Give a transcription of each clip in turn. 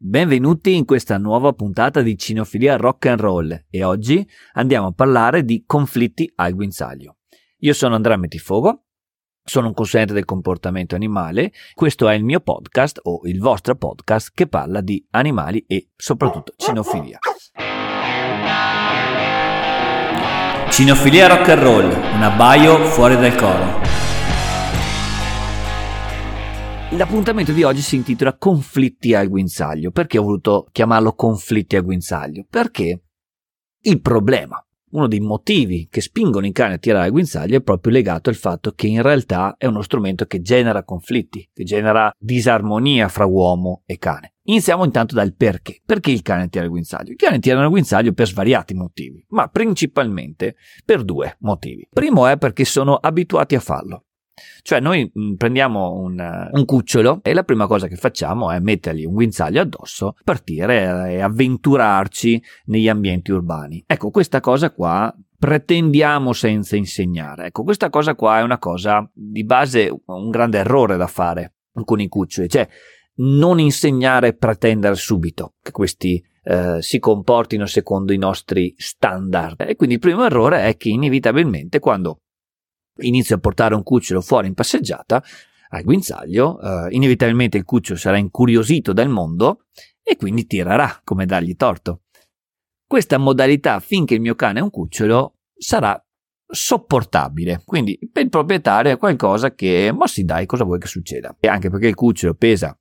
Benvenuti in questa nuova puntata di Cinefilia Rock and Roll e oggi andiamo a parlare di conflitti al guinzaglio. Io sono Andrea Metifogo, sono un consulente del comportamento animale, questo è il mio podcast o il vostro podcast che parla di animali e soprattutto cinofilia. Cinofilia Rock and Roll, un abbaio fuori dal coro. L'appuntamento di oggi si intitola Conflitti al guinzaglio. Perché ho voluto chiamarlo Conflitti al guinzaglio? Perché il problema, uno dei motivi che spingono i cani a tirare al guinzaglio è proprio legato al fatto che in realtà è uno strumento che genera conflitti, che genera disarmonia fra uomo e cane. Iniziamo intanto dal perché. Perché il cane tira il guinzaglio? Il cane tira il guinzaglio per svariati motivi, ma principalmente per due motivi. Primo è perché sono abituati a farlo. Cioè noi mm, prendiamo un, un, cucciolo e la prima cosa che facciamo è mettergli un guinzaglio addosso, partire e avventurarci negli ambienti urbani. Ecco, questa cosa qua pretendiamo senza insegnare. Ecco, questa cosa qua è una cosa di base un grande errore da fare con i cuccioli, cioè non insegnare e pretendere subito che questi eh, si comportino secondo i nostri standard. E quindi il primo errore è che inevitabilmente quando inizio a portare un cucciolo fuori in passeggiata al guinzaglio, eh, inevitabilmente il cucciolo sarà incuriosito dal mondo e quindi tirerà come dargli torto. Questa modalità, finché il mio cane è un cucciolo, sarà sopportabile. Quindi per il proprietario è qualcosa che, ma sì dai, cosa vuoi che succeda? E anche perché il cucciolo pesa,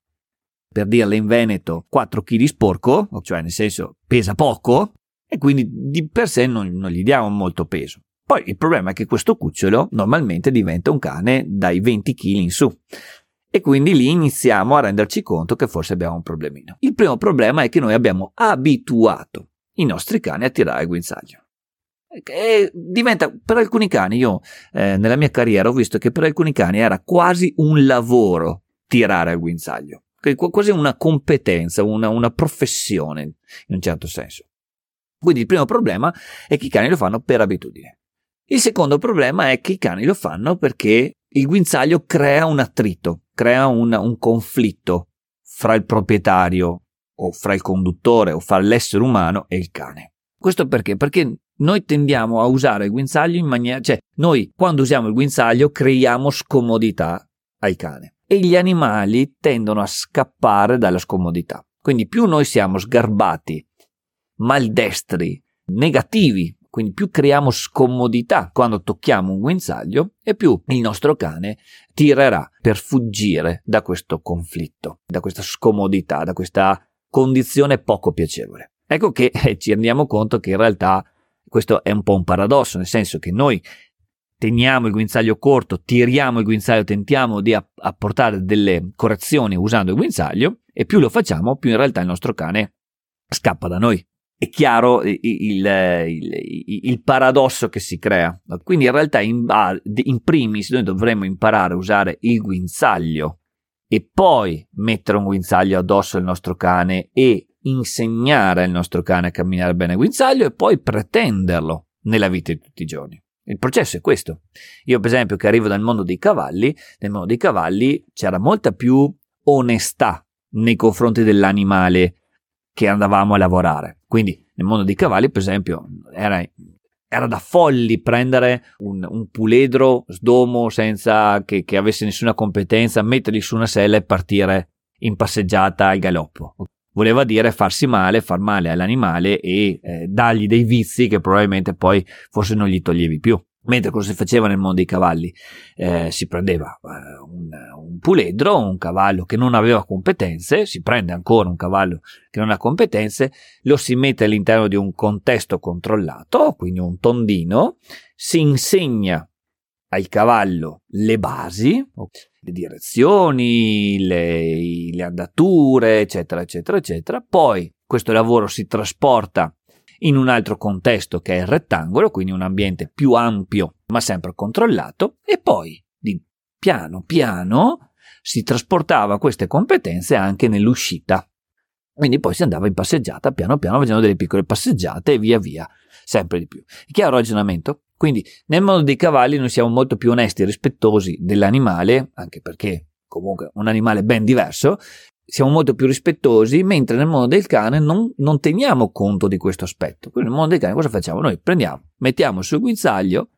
per dirle in Veneto, 4 kg sporco, cioè nel senso pesa poco, e quindi di per sé non, non gli diamo molto peso. Poi il problema è che questo cucciolo normalmente diventa un cane dai 20 kg in su. E quindi lì iniziamo a renderci conto che forse abbiamo un problemino. Il primo problema è che noi abbiamo abituato i nostri cani a tirare il guinzaglio. E diventa, per alcuni cani, io eh, nella mia carriera ho visto che per alcuni cani era quasi un lavoro tirare al guinzaglio, quasi una competenza, una, una professione in un certo senso. Quindi il primo problema è che i cani lo fanno per abitudine. Il secondo problema è che i cani lo fanno perché il guinzaglio crea un attrito, crea un, un conflitto fra il proprietario o fra il conduttore o fra l'essere umano e il cane. Questo perché? Perché noi tendiamo a usare il guinzaglio in maniera, cioè noi quando usiamo il guinzaglio creiamo scomodità al cane e gli animali tendono a scappare dalla scomodità. Quindi più noi siamo sgarbati, maldestri, negativi quindi più creiamo scomodità quando tocchiamo un guinzaglio e più il nostro cane tirerà per fuggire da questo conflitto, da questa scomodità, da questa condizione poco piacevole. Ecco che eh, ci rendiamo conto che in realtà questo è un po' un paradosso, nel senso che noi teniamo il guinzaglio corto, tiriamo il guinzaglio, tentiamo di apportare delle correzioni usando il guinzaglio e più lo facciamo, più in realtà il nostro cane scappa da noi è chiaro il, il, il, il, paradosso che si crea. Quindi in realtà in, in, primis noi dovremmo imparare a usare il guinzaglio e poi mettere un guinzaglio addosso al nostro cane e insegnare al nostro cane a camminare bene a guinzaglio e poi pretenderlo nella vita di tutti i giorni. Il processo è questo. Io per esempio che arrivo dal mondo dei cavalli, nel mondo dei cavalli c'era molta più onestà nei confronti dell'animale che andavamo a lavorare. Quindi nel mondo dei cavalli, per esempio, era, era da folli prendere un, un puledro sdomo senza che, che, avesse nessuna competenza, metterli su una sella e partire in passeggiata al galoppo. Voleva dire farsi male, far male all'animale e eh, dargli dei vizi che probabilmente poi forse non gli toglievi più. Mentre cosa si faceva nel mondo dei cavalli? Eh, si prendeva eh, un, un, puledro, un cavallo che non aveva competenze, si prende ancora un cavallo che non ha competenze, lo si mette all'interno di un contesto controllato, quindi un tondino, si insegna al cavallo le basi, le direzioni, le, le andature, eccetera, eccetera, eccetera. Poi questo lavoro si trasporta in un altro contesto che è il rettangolo, quindi un ambiente più ampio ma sempre controllato, e poi di piano piano si trasportava queste competenze anche nell'uscita. Quindi poi si andava in passeggiata piano piano facendo delle piccole passeggiate e via via, sempre di più. È chiaro il ragionamento? Quindi nel mondo dei cavalli noi siamo molto più onesti e rispettosi dell'animale, anche perché comunque un animale ben diverso, siamo molto più rispettosi, mentre nel mondo del cane non, non teniamo conto di questo aspetto. Quindi nel mondo del cane cosa facciamo? Noi prendiamo, mettiamo sul guinzaglio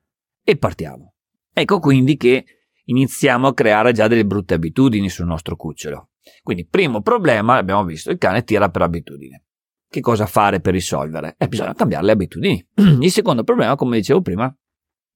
e partiamo. Ecco quindi che iniziamo a creare già delle brutte abitudini sul nostro cucciolo. Quindi, primo problema, abbiamo visto, il cane tira per abitudine. Che cosa fare per risolvere? Eh, bisogna cambiare le abitudini. Il secondo problema, come dicevo prima,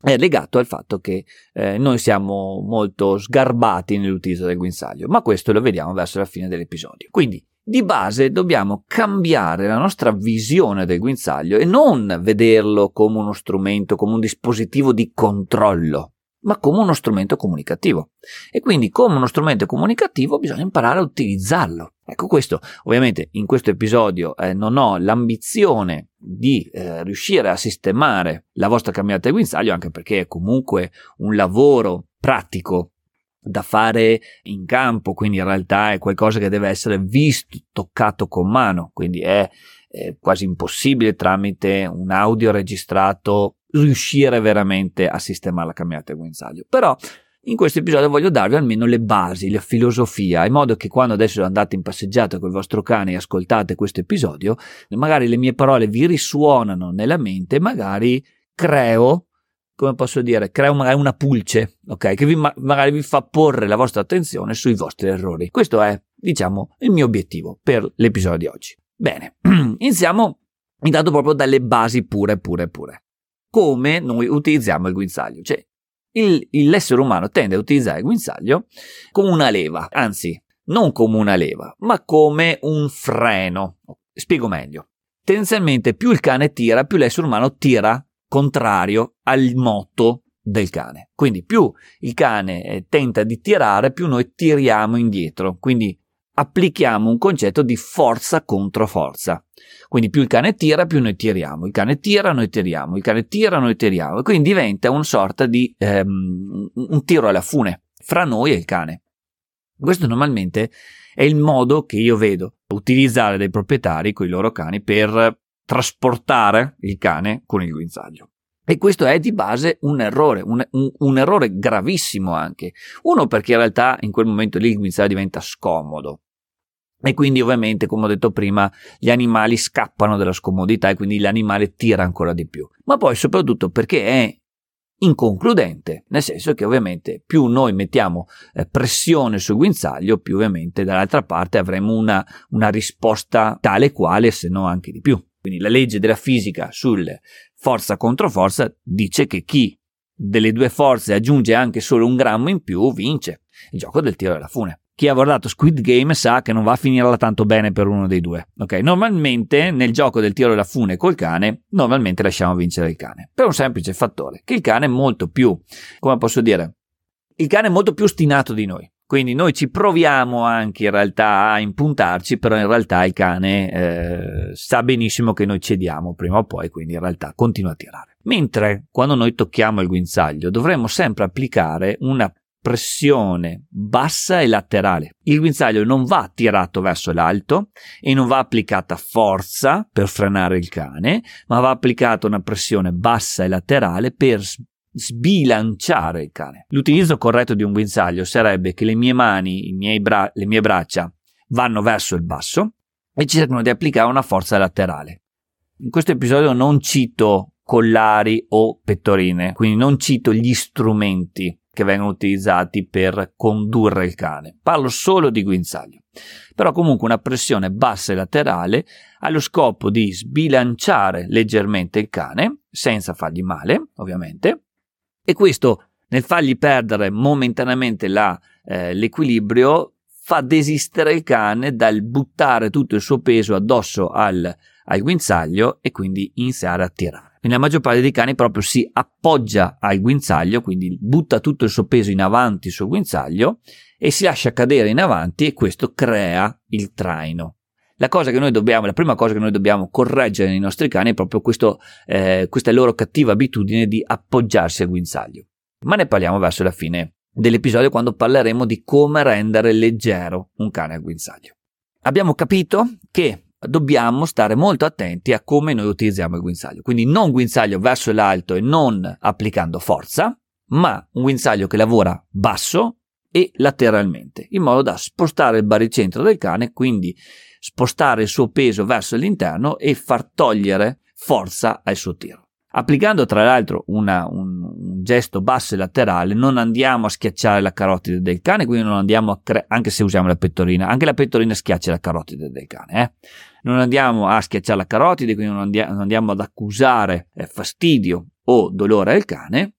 è legato al fatto che eh, noi siamo molto sgarbati nell'utilizzo del guinzaglio, ma questo lo vediamo verso la fine dell'episodio. Quindi, di base dobbiamo cambiare la nostra visione del guinzaglio e non vederlo come uno strumento, come un dispositivo di controllo ma come uno strumento comunicativo. E quindi come uno strumento comunicativo bisogna imparare a utilizzarlo. Ecco questo, ovviamente in questo episodio eh, non ho l'ambizione di eh, riuscire a sistemare la vostra camminata di guinzaglio, anche perché è comunque un lavoro pratico da fare in campo, quindi in realtà è qualcosa che deve essere visto, toccato con mano, quindi è, è quasi impossibile tramite un audio registrato riuscire veramente a sistemare la camminata del guinzaglio. Però in questo episodio voglio darvi almeno le basi, la filosofia, in modo che quando adesso andate in passeggiata col vostro cane e ascoltate questo episodio, magari le mie parole vi risuonano nella mente e magari creo, come posso dire, creo magari una pulce, ok? Che vi, magari vi fa porre la vostra attenzione sui vostri errori. Questo è, diciamo, il mio obiettivo per l'episodio di oggi. Bene, iniziamo intanto proprio dalle basi pure, pure, pure come noi utilizziamo il guinzaglio. Cioè, il, l'essere umano tende a utilizzare il guinzaglio come una leva, anzi, non come una leva, ma come un freno. Spiego meglio. Tendenzialmente più il cane tira, più l'essere umano tira contrario al motto del cane. Quindi più il cane eh, tenta di tirare, più noi tiriamo indietro. Quindi applichiamo un concetto di forza contro forza. Quindi più il cane tira, più noi tiriamo. Il cane tira, noi tiriamo. Il cane tira, noi tiriamo. E quindi diventa una sorta di ehm, un tiro alla fune fra noi e il cane. Questo normalmente è il modo che io vedo utilizzare dai proprietari con i loro cani per trasportare il cane con il guinzaglio. E questo è di base un errore, un, un, un, errore gravissimo anche. Uno perché in realtà in quel momento lì il guinzaglio diventa scomodo. E quindi ovviamente, come ho detto prima, gli animali scappano dalla scomodità e quindi l'animale tira ancora di più. Ma poi soprattutto perché è inconcludente, nel senso che ovviamente più noi mettiamo eh, pressione sul guinzaglio, più ovviamente dall'altra parte avremo una, una risposta tale quale, se no anche di più. Quindi la legge della fisica sul forza contro forza dice che chi delle due forze aggiunge anche solo un grammo in più vince. Il gioco del tiro alla fune chi ha guardato Squid Game sa che non va a finirla tanto bene per uno dei due. Ok, normalmente nel gioco del tiro alla fune col cane, normalmente lasciamo vincere il cane. Per un semplice fattore, che il cane è molto più, come posso dire, il cane è molto più ostinato di noi. Quindi noi ci proviamo anche in realtà a impuntarci, però in realtà il cane eh, sa benissimo che noi cediamo prima o poi, quindi in realtà continua a tirare. Mentre quando noi tocchiamo il guinzaglio dovremmo sempre applicare una pressione bassa e laterale. Il guinzaglio non va tirato verso l'alto e non va applicata forza per frenare il cane, ma va applicata una pressione bassa e laterale per sbilanciare il cane. L'utilizzo corretto di un guinzaglio sarebbe che le mie mani, bra- le mie braccia vanno verso il basso e cercano di applicare una forza laterale. In questo episodio non cito collari o pettorine, quindi non cito gli strumenti che vengono utilizzati per condurre il cane. Parlo solo di guinzaglio. Però comunque una pressione bassa e laterale ha lo scopo di sbilanciare leggermente il cane, senza fargli male, ovviamente, e questo nel fargli perdere momentaneamente la, eh, l'equilibrio fa desistere il cane dal buttare tutto il suo peso addosso al, al guinzaglio e quindi iniziare a tirare nella maggior parte dei cani proprio si appoggia al guinzaglio, quindi butta tutto il suo peso in avanti sul guinzaglio e si lascia cadere in avanti e questo crea il traino. La, dobbiamo, la prima cosa che noi dobbiamo correggere nei nostri cani è proprio questo, eh, questa loro cattiva abitudine di appoggiarsi al guinzaglio. Ma ne parliamo verso la fine dell'episodio quando parleremo di come rendere leggero un cane al guinzaglio. Abbiamo capito che dobbiamo stare molto attenti a come noi utilizziamo il guinzaglio. Quindi non guinzaglio verso l'alto e non applicando forza, ma un guinzaglio che lavora basso e lateralmente, in modo da spostare il baricentro del cane, quindi spostare il suo peso verso l'interno e far togliere forza al suo tiro. Applicando tra l'altro una, un, un, gesto basso e laterale, non andiamo a schiacciare la carotide del cane, quindi non andiamo a cre- anche se usiamo la pettorina, anche la pettorina schiaccia la carotide del cane. Eh? Non andiamo a schiacciare la carotide, quindi non, andia- non andiamo ad accusare eh, fastidio o dolore al cane,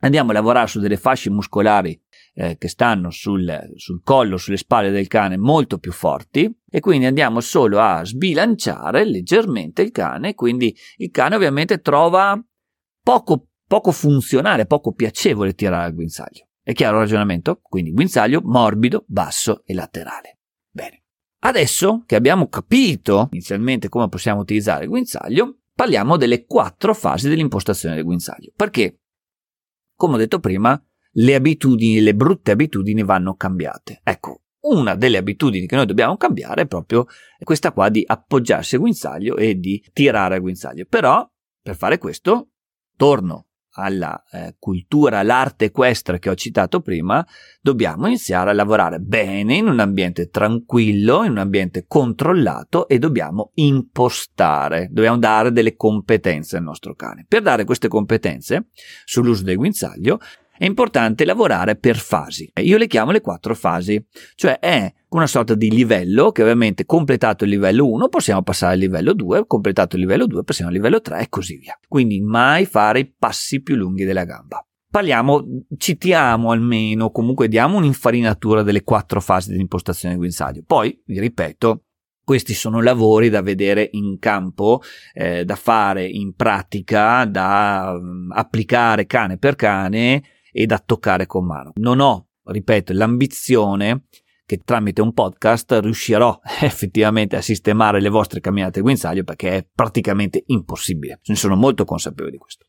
andiamo a lavorare su delle fasce muscolari eh, che stanno sul, sul, collo, sulle spalle del cane molto più forti e quindi andiamo solo a sbilanciare leggermente il cane, quindi il cane ovviamente trova poco, poco funzionale, poco piacevole tirare il guinzaglio. È chiaro il ragionamento? Quindi guinzaglio morbido, basso e laterale. Bene. Adesso che abbiamo capito inizialmente come possiamo utilizzare il guinzaglio, parliamo delle quattro fasi dell'impostazione del guinzaglio. Perché, come ho detto prima, le abitudini, le brutte abitudini vanno cambiate. Ecco, una delle abitudini che noi dobbiamo cambiare è proprio questa qua di appoggiarsi al guinzaglio e di tirare al guinzaglio. Però, per fare questo, torno alla eh, cultura, all'arte equestre che ho citato prima, dobbiamo iniziare a lavorare bene in un ambiente tranquillo, in un ambiente controllato e dobbiamo impostare, dobbiamo dare delle competenze al nostro cane. Per dare queste competenze sull'uso del guinzaglio è importante lavorare per fasi. Io le chiamo le quattro fasi, cioè è una sorta di livello che ovviamente completato il livello 1 possiamo passare al livello 2, completato il livello 2 passiamo al livello 3 e così via. Quindi mai fare i passi più lunghi della gamba. Parliamo, citiamo almeno, comunque diamo un'infarinatura delle quattro fasi dell'impostazione del guinzaglio. Poi, vi ripeto, questi sono lavori da vedere in campo, eh, da fare in pratica, da um, applicare cane per cane e da toccare con mano. Non ho, ripeto, l'ambizione che tramite un podcast riuscirò effettivamente a sistemare le vostre camminate guinzaglio perché è praticamente impossibile. Ne sono molto consapevole di questo.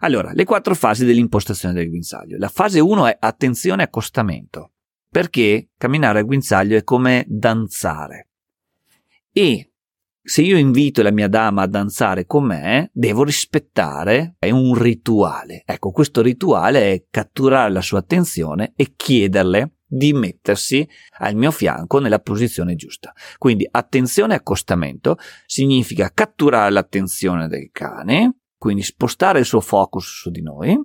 Allora, le quattro fasi dell'impostazione del guinzaglio. La fase 1 è attenzione accostamento, perché camminare a guinzaglio è come danzare. E se io invito la mia dama a danzare con me, devo rispettare, è un rituale. Ecco, questo rituale è catturare la sua attenzione e chiederle di mettersi al mio fianco nella posizione giusta. Quindi attenzione e accostamento significa catturare l'attenzione del cane, quindi spostare il suo focus su di noi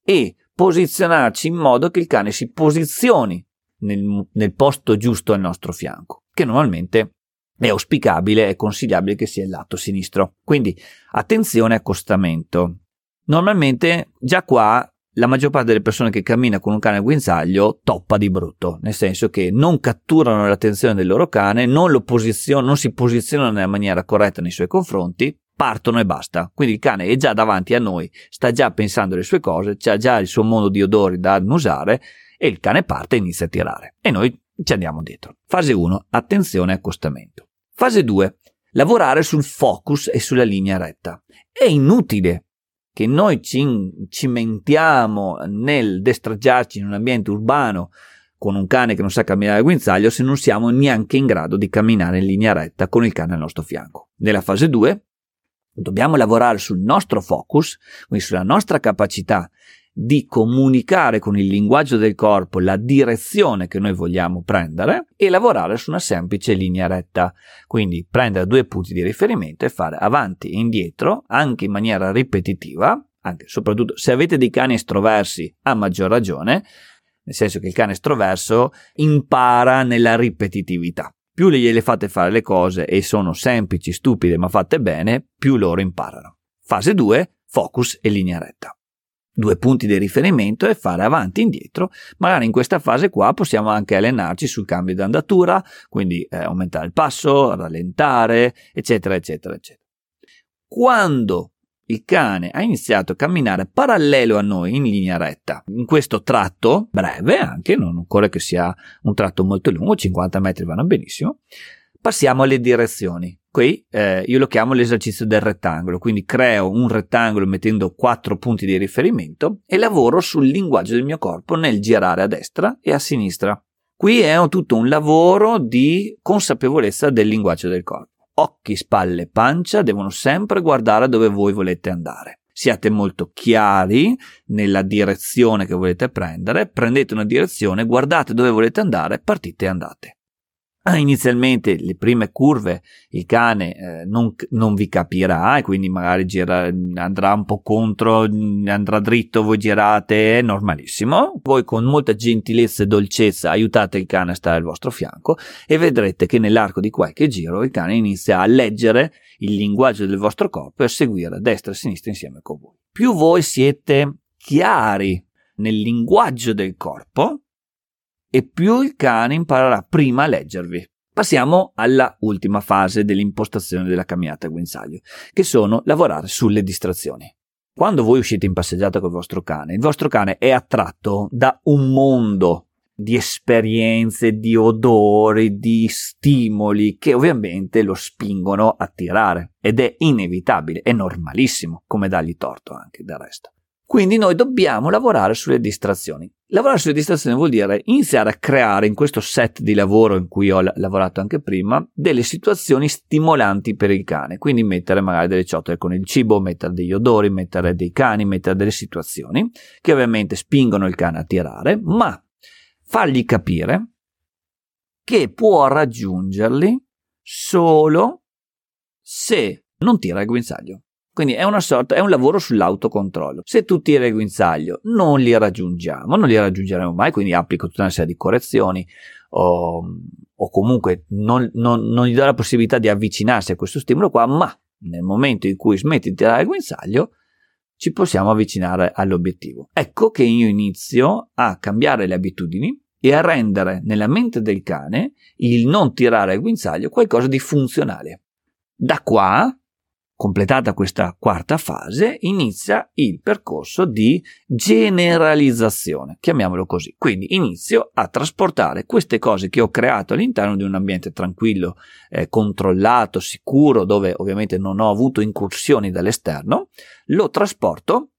e posizionarci in modo che il cane si posizioni nel, nel posto giusto al nostro fianco, che normalmente è auspicabile e consigliabile che sia il lato sinistro. Quindi attenzione accostamento. Normalmente già qua la maggior parte delle persone che cammina con un cane a guinzaglio toppa di brutto, nel senso che non catturano l'attenzione del loro cane, non, lo posizionano, non si posizionano nella maniera corretta nei suoi confronti, partono e basta. Quindi il cane è già davanti a noi, sta già pensando alle sue cose, ha già il suo mondo di odori da annusare e il cane parte e inizia a tirare. E noi ci andiamo dietro. Fase 1. Attenzione accostamento. Fase 2. Lavorare sul focus e sulla linea retta. È inutile che noi ci cimentiamo nel destreggiarci in un ambiente urbano con un cane che non sa camminare a guinzaglio se non siamo neanche in grado di camminare in linea retta con il cane al nostro fianco. Nella fase 2 dobbiamo lavorare sul nostro focus, quindi sulla nostra capacità di comunicare con il linguaggio del corpo la direzione che noi vogliamo prendere e lavorare su una semplice linea retta. Quindi prendere due punti di riferimento e fare avanti e indietro anche in maniera ripetitiva, anche soprattutto se avete dei cani estroversi a maggior ragione, nel senso che il cane estroverso impara nella ripetitività. Più gliele fate fare le cose e sono semplici, stupide ma fatte bene, più loro imparano. Fase 2, focus e linea retta due punti di riferimento e fare avanti e indietro. Magari in questa fase qua possiamo anche allenarci sul cambio di andatura, quindi eh, aumentare il passo, rallentare, eccetera, eccetera, eccetera. Quando il cane ha iniziato a camminare parallelo a noi in linea retta, in questo tratto breve anche, non occorre che sia un tratto molto lungo, 50 metri vanno benissimo, passiamo alle direzioni. Qui eh, io lo chiamo l'esercizio del rettangolo, quindi creo un rettangolo mettendo quattro punti di riferimento e lavoro sul linguaggio del mio corpo nel girare a destra e a sinistra. Qui è tutto un lavoro di consapevolezza del linguaggio del corpo. Occhi, spalle, pancia devono sempre guardare dove voi volete andare. siate molto chiari nella direzione che volete prendere, prendete una direzione, guardate dove volete andare, partite e andate. Ah, inizialmente le prime curve il cane eh, non, non, vi capirà e quindi magari gira, andrà un po' contro, andrà dritto, voi girate, è normalissimo. Voi con molta gentilezza e dolcezza aiutate il cane a stare al vostro fianco e vedrete che nell'arco di qualche giro il cane inizia a leggere il linguaggio del vostro corpo e a seguire destra e sinistra insieme con voi. Più voi siete chiari nel linguaggio del corpo, e più il cane imparerà prima a leggervi. Passiamo alla ultima fase dell'impostazione della camminata a guinzaglio, che sono lavorare sulle distrazioni. Quando voi uscite in passeggiata col vostro cane, il vostro cane è attratto da un mondo di esperienze, di odori, di stimoli che ovviamente lo spingono a tirare ed è inevitabile, è normalissimo, come dargli torto anche del resto. Quindi noi dobbiamo lavorare sulle distrazioni. Lavorare sulle distrazioni vuol dire iniziare a creare in questo set di lavoro in cui ho lavorato anche prima delle situazioni stimolanti per il cane. Quindi mettere magari delle ciotole con il cibo, mettere degli odori, mettere dei cani, mettere delle situazioni che ovviamente spingono il cane a tirare, ma fargli capire che può raggiungerli solo se non tira il guinzaglio. Quindi è una sorta, è un lavoro sull'autocontrollo. Se tu tiri il guinzaglio, non li raggiungiamo, non li raggiungeremo mai, quindi applico tutta una serie di correzioni o, o comunque non, non, non, gli do la possibilità di avvicinarsi a questo stimolo qua, ma nel momento in cui smetti di tirare il guinzaglio, ci possiamo avvicinare all'obiettivo. Ecco che io inizio a cambiare le abitudini e a rendere nella mente del cane il non tirare il guinzaglio qualcosa di funzionale. Da qua Completata questa quarta fase, inizia il percorso di generalizzazione, chiamiamolo così. Quindi inizio a trasportare queste cose che ho creato all'interno di un ambiente tranquillo, eh, controllato, sicuro, dove ovviamente non ho avuto incursioni dall'esterno, lo trasporto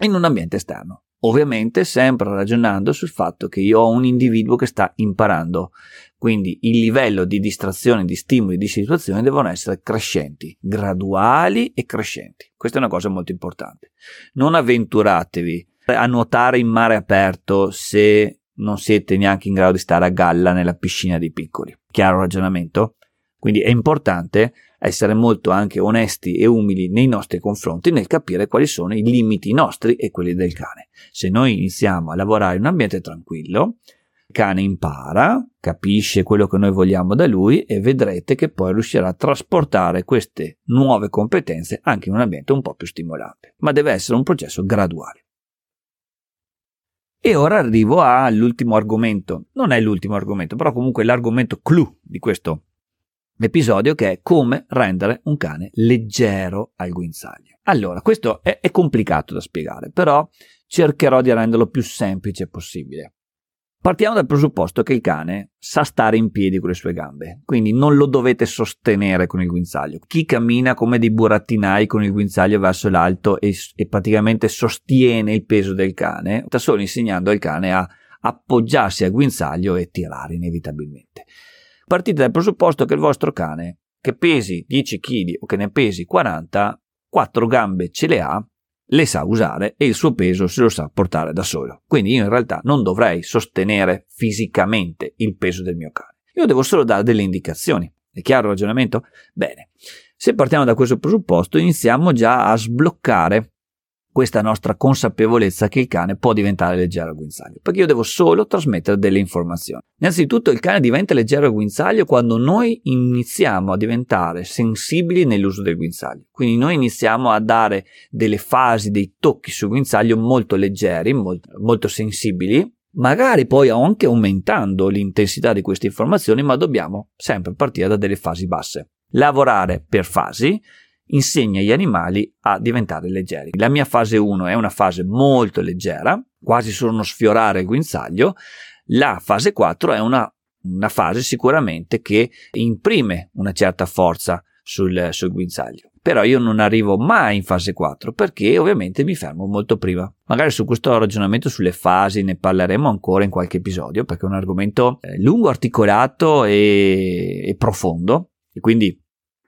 in un ambiente esterno. Ovviamente sempre ragionando sul fatto che io ho un individuo che sta imparando, quindi il livello di distrazione, di stimoli, di situazioni devono essere crescenti, graduali e crescenti. Questa è una cosa molto importante. Non avventuratevi a nuotare in mare aperto se non siete neanche in grado di stare a galla nella piscina dei piccoli. Chiaro ragionamento? Quindi è importante essere molto anche onesti e umili nei nostri confronti nel capire quali sono i limiti nostri e quelli del cane. Se noi iniziamo a lavorare in un ambiente tranquillo, il cane impara, capisce quello che noi vogliamo da lui e vedrete che poi riuscirà a trasportare queste nuove competenze anche in un ambiente un po' più stimolante. Ma deve essere un processo graduale. E ora arrivo all'ultimo argomento. Non è l'ultimo argomento, però comunque l'argomento clou di questo episodio che è come rendere un cane leggero al guinzaglio. Allora, questo è, è complicato da spiegare, però cercherò di renderlo più semplice possibile. Partiamo dal presupposto che il cane sa stare in piedi con le sue gambe, quindi non lo dovete sostenere con il guinzaglio. Chi cammina come dei burattinai con il guinzaglio verso l'alto e, e praticamente sostiene il peso del cane, sta solo insegnando al cane a appoggiarsi al guinzaglio e tirare inevitabilmente partite dal presupposto che il vostro cane, che pesi 10 kg o che ne pesi 40, quattro gambe ce le ha, le sa usare e il suo peso se lo sa portare da solo. Quindi io in realtà non dovrei sostenere fisicamente il peso del mio cane. Io devo solo dare delle indicazioni. È chiaro il ragionamento? Bene. Se partiamo da questo presupposto, iniziamo già a sbloccare questa nostra consapevolezza che il cane può diventare leggero al guinzaglio, perché io devo solo trasmettere delle informazioni. Innanzitutto il cane diventa leggero al guinzaglio quando noi iniziamo a diventare sensibili nell'uso del guinzaglio, quindi noi iniziamo a dare delle fasi, dei tocchi sul guinzaglio molto leggeri, molto, molto sensibili, magari poi anche aumentando l'intensità di queste informazioni, ma dobbiamo sempre partire da delle fasi basse. Lavorare per fasi, insegna agli animali a diventare leggeri. La mia fase 1 è una fase molto leggera, quasi solo uno sfiorare il guinzaglio. La fase 4 è una, una fase sicuramente che imprime una certa forza sul, sul guinzaglio. Però io non arrivo mai in fase 4 perché ovviamente mi fermo molto prima. Magari su questo ragionamento sulle fasi ne parleremo ancora in qualche episodio perché è un argomento eh, lungo, articolato e, e profondo e quindi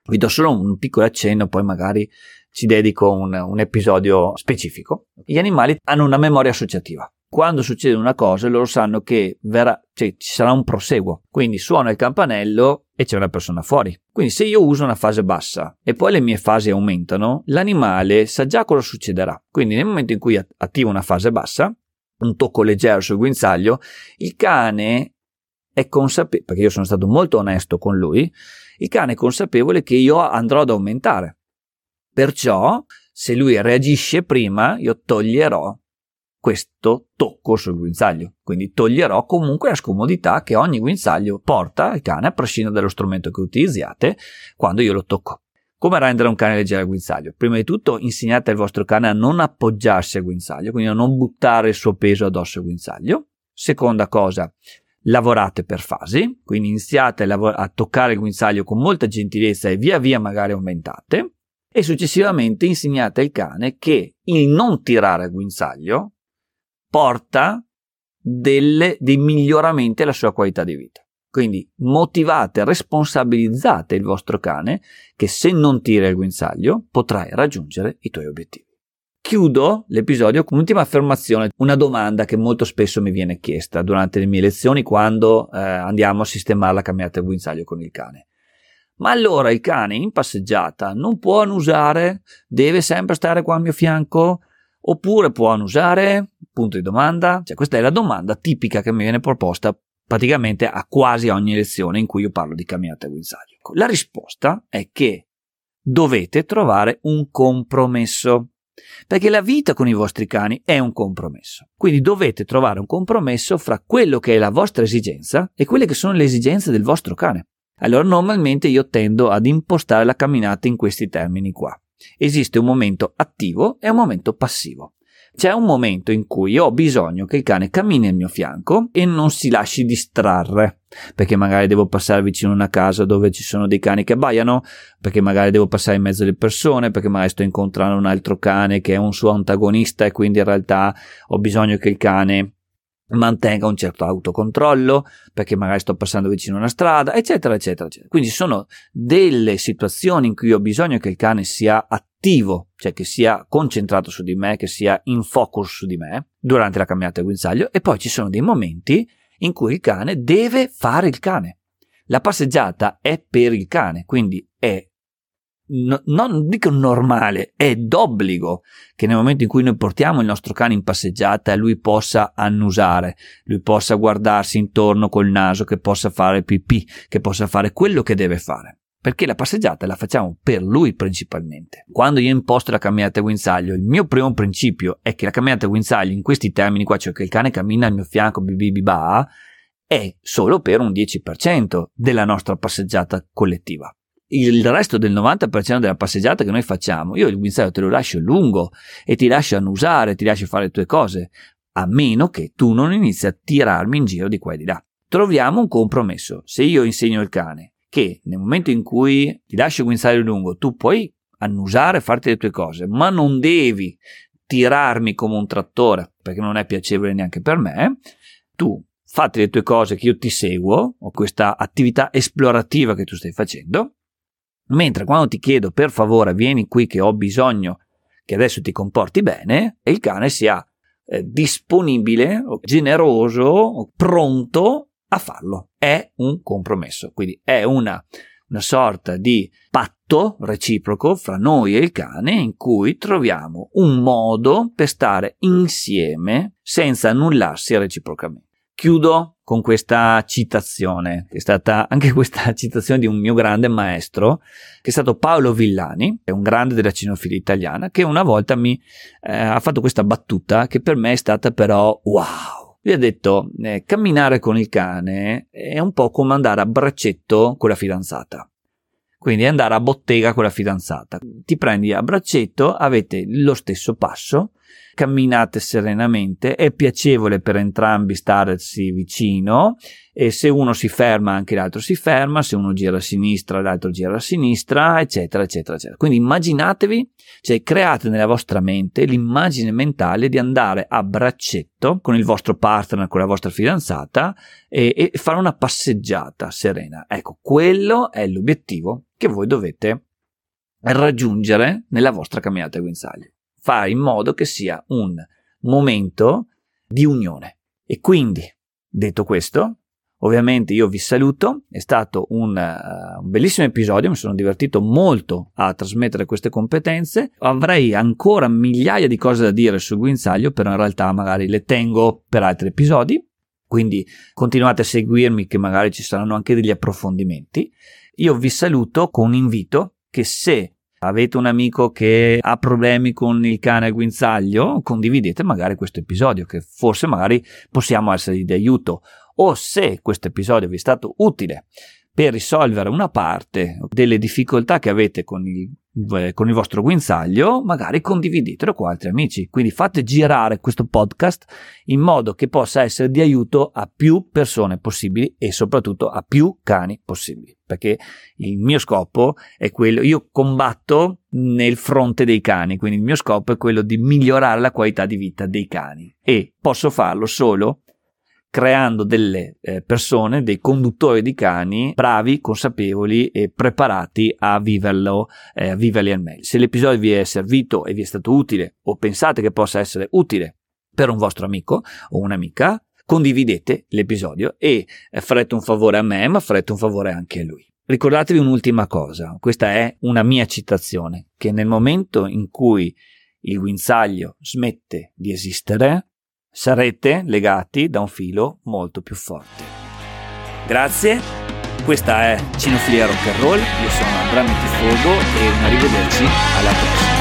vi do solo un piccolo accenno, poi magari ci dedico un, un episodio specifico. Gli animali hanno una memoria associativa quando succede una cosa loro sanno che verrà, cioè, ci sarà un proseguo. Quindi suona il campanello e c'è una persona fuori. Quindi se io uso una fase bassa e poi le mie fasi aumentano, l'animale sa già cosa succederà. Quindi nel momento in cui attivo una fase bassa, un tocco leggero sul guinzaglio, il cane è consapevole, perché io sono stato molto onesto con lui, il cane è consapevole che io andrò ad aumentare. Perciò, se lui reagisce prima, io toglierò questo tocco sul guinzaglio. Quindi toglierò comunque la scomodità che ogni guinzaglio porta al cane a prescindere dallo strumento che utilizziate quando io lo tocco. Come rendere un cane leggero al guinzaglio? Prima di tutto insegnate al vostro cane a non appoggiarsi al guinzaglio, quindi a non buttare il suo peso addosso al guinzaglio. Seconda cosa, lavorate per fasi, quindi iniziate a, lav- a toccare il guinzaglio con molta gentilezza e via via magari aumentate. E successivamente insegnate al cane che il non tirare il guinzaglio porta delle, dei miglioramenti alla sua qualità di vita. Quindi motivate, responsabilizzate il vostro cane che se non tira il guinzaglio potrai raggiungere i tuoi obiettivi. Chiudo l'episodio con un'ultima affermazione, una domanda che molto spesso mi viene chiesta durante le mie lezioni quando eh, andiamo a sistemare la camminata del guinzaglio con il cane. Ma allora il cane in passeggiata non può annusare? Deve sempre stare qua al mio fianco? Oppure può annusare? Punto di domanda. Cioè, questa è la domanda tipica che mi viene proposta praticamente a quasi ogni lezione in cui io parlo di camminate a guinzaglio. La risposta è che dovete trovare un compromesso. Perché la vita con i vostri cani è un compromesso. Quindi dovete trovare un compromesso fra quello che è la vostra esigenza e quelle che sono le esigenze del vostro cane. Allora normalmente io tendo ad impostare la camminata in questi termini qua. Esiste un momento attivo e un momento passivo. C'è un momento in cui ho bisogno che il cane cammini al mio fianco e non si lasci distrarre, perché magari devo passare vicino a una casa dove ci sono dei cani che abbaiano, perché magari devo passare in mezzo alle persone, perché magari sto incontrando un altro cane che è un suo antagonista e quindi in realtà ho bisogno che il cane mantenga un certo autocontrollo perché magari sto passando vicino a una strada, eccetera, eccetera, eccetera. Quindi sono delle situazioni in cui ho bisogno che il cane sia attivo, cioè che sia concentrato su di me, che sia in focus su di me durante la camminata del guinzaglio e poi ci sono dei momenti in cui il cane deve fare il cane. La passeggiata è per il cane, quindi è no, non dico normale, è d'obbligo che nel momento in cui noi portiamo il nostro cane in passeggiata lui possa annusare, lui possa guardarsi intorno col naso, che possa fare pipì, che possa fare quello che deve fare. Perché la passeggiata la facciamo per lui principalmente. Quando io imposto la camminata a guinzaglio, il mio primo principio è che la camminata a guinzaglio in questi termini qua, cioè che il cane cammina al mio fianco, bibibiba, è solo per un 10% della nostra passeggiata collettiva il resto del 90% della passeggiata che noi facciamo, io il guinzaglio te lo lascio lungo e ti lascio annusare, ti lascio fare le tue cose, a meno che tu non inizi a tirarmi in giro di qua e di là. Troviamo un compromesso. Se io insegno il cane che nel momento in cui ti lascio il guinzaglio lungo, tu puoi annusare, farti le tue cose, ma non devi tirarmi come un trattore, perché non è piacevole neanche per me, tu fatti le tue cose che io ti seguo, o questa attività esplorativa che tu stai facendo, Mentre quando ti chiedo per favore vieni qui che ho bisogno che adesso ti comporti bene, e il cane sia eh, disponibile, generoso, pronto a farlo. È un compromesso, quindi è una, una sorta di patto reciproco fra noi e il cane in cui troviamo un modo per stare insieme senza annullarsi reciprocamente. Chiudo con questa citazione, che è stata anche questa citazione di un mio grande maestro, che è stato Paolo Villani, è un grande della cinofilia italiana, che una volta mi eh, ha fatto questa battuta che per me è stata però wow. Lui ha detto, eh, camminare con il cane è un po' come andare a braccetto con la fidanzata. Quindi andare a bottega con la fidanzata. Ti prendi a braccetto, avete lo stesso passo, camminate serenamente, è piacevole per entrambi starsi vicino e se uno si ferma anche l'altro si ferma, se uno gira a sinistra l'altro gira a sinistra, eccetera, eccetera, eccetera. Quindi immaginatevi, cioè create nella vostra mente l'immagine mentale di andare a braccetto con il vostro partner, con la vostra fidanzata e, e fare una passeggiata serena. Ecco, quello è l'obiettivo che voi dovete raggiungere nella vostra camminata al guinzaglio. Fare in modo che sia un momento di unione. E quindi, detto questo, Ovviamente io vi saluto, è stato un, uh, un, bellissimo episodio, mi sono divertito molto a trasmettere queste competenze, avrei ancora migliaia di cose da dire sul guinzaglio, però in realtà magari le tengo per altri episodi, quindi continuate a seguirmi che magari ci saranno anche degli approfondimenti. Io vi saluto con un invito che se avete un amico che ha problemi con il cane guinzaglio, condividete magari questo episodio che forse magari possiamo essere di aiuto. O se questo episodio vi è stato utile per risolvere una parte delle difficoltà che avete con il, eh, con il vostro guinzaglio, magari condividetelo con altri amici. Quindi fate girare questo podcast in modo che possa essere di aiuto a più persone possibili e soprattutto a più cani possibili. Perché il mio scopo è quello, io combatto nel fronte dei cani, quindi il mio scopo è quello di migliorare la qualità di vita dei cani e posso farlo solo creando delle eh, persone, dei conduttori di cani bravi, consapevoli e preparati a viverlo, eh, a viverli al meglio. Se l'episodio vi è servito e vi è stato utile o pensate che possa essere utile per un vostro amico o un'amica, condividete l'episodio e eh, farete un favore a me, ma farete un favore anche a lui. Ricordatevi un'ultima cosa, questa è una mia citazione, che nel momento in cui il guinzaglio smette di esistere, sarete legati da un filo molto più forte. Grazie, questa è Cinofilia Rock and Roll, io sono Andrea Mettifogo e arrivederci alla prossima.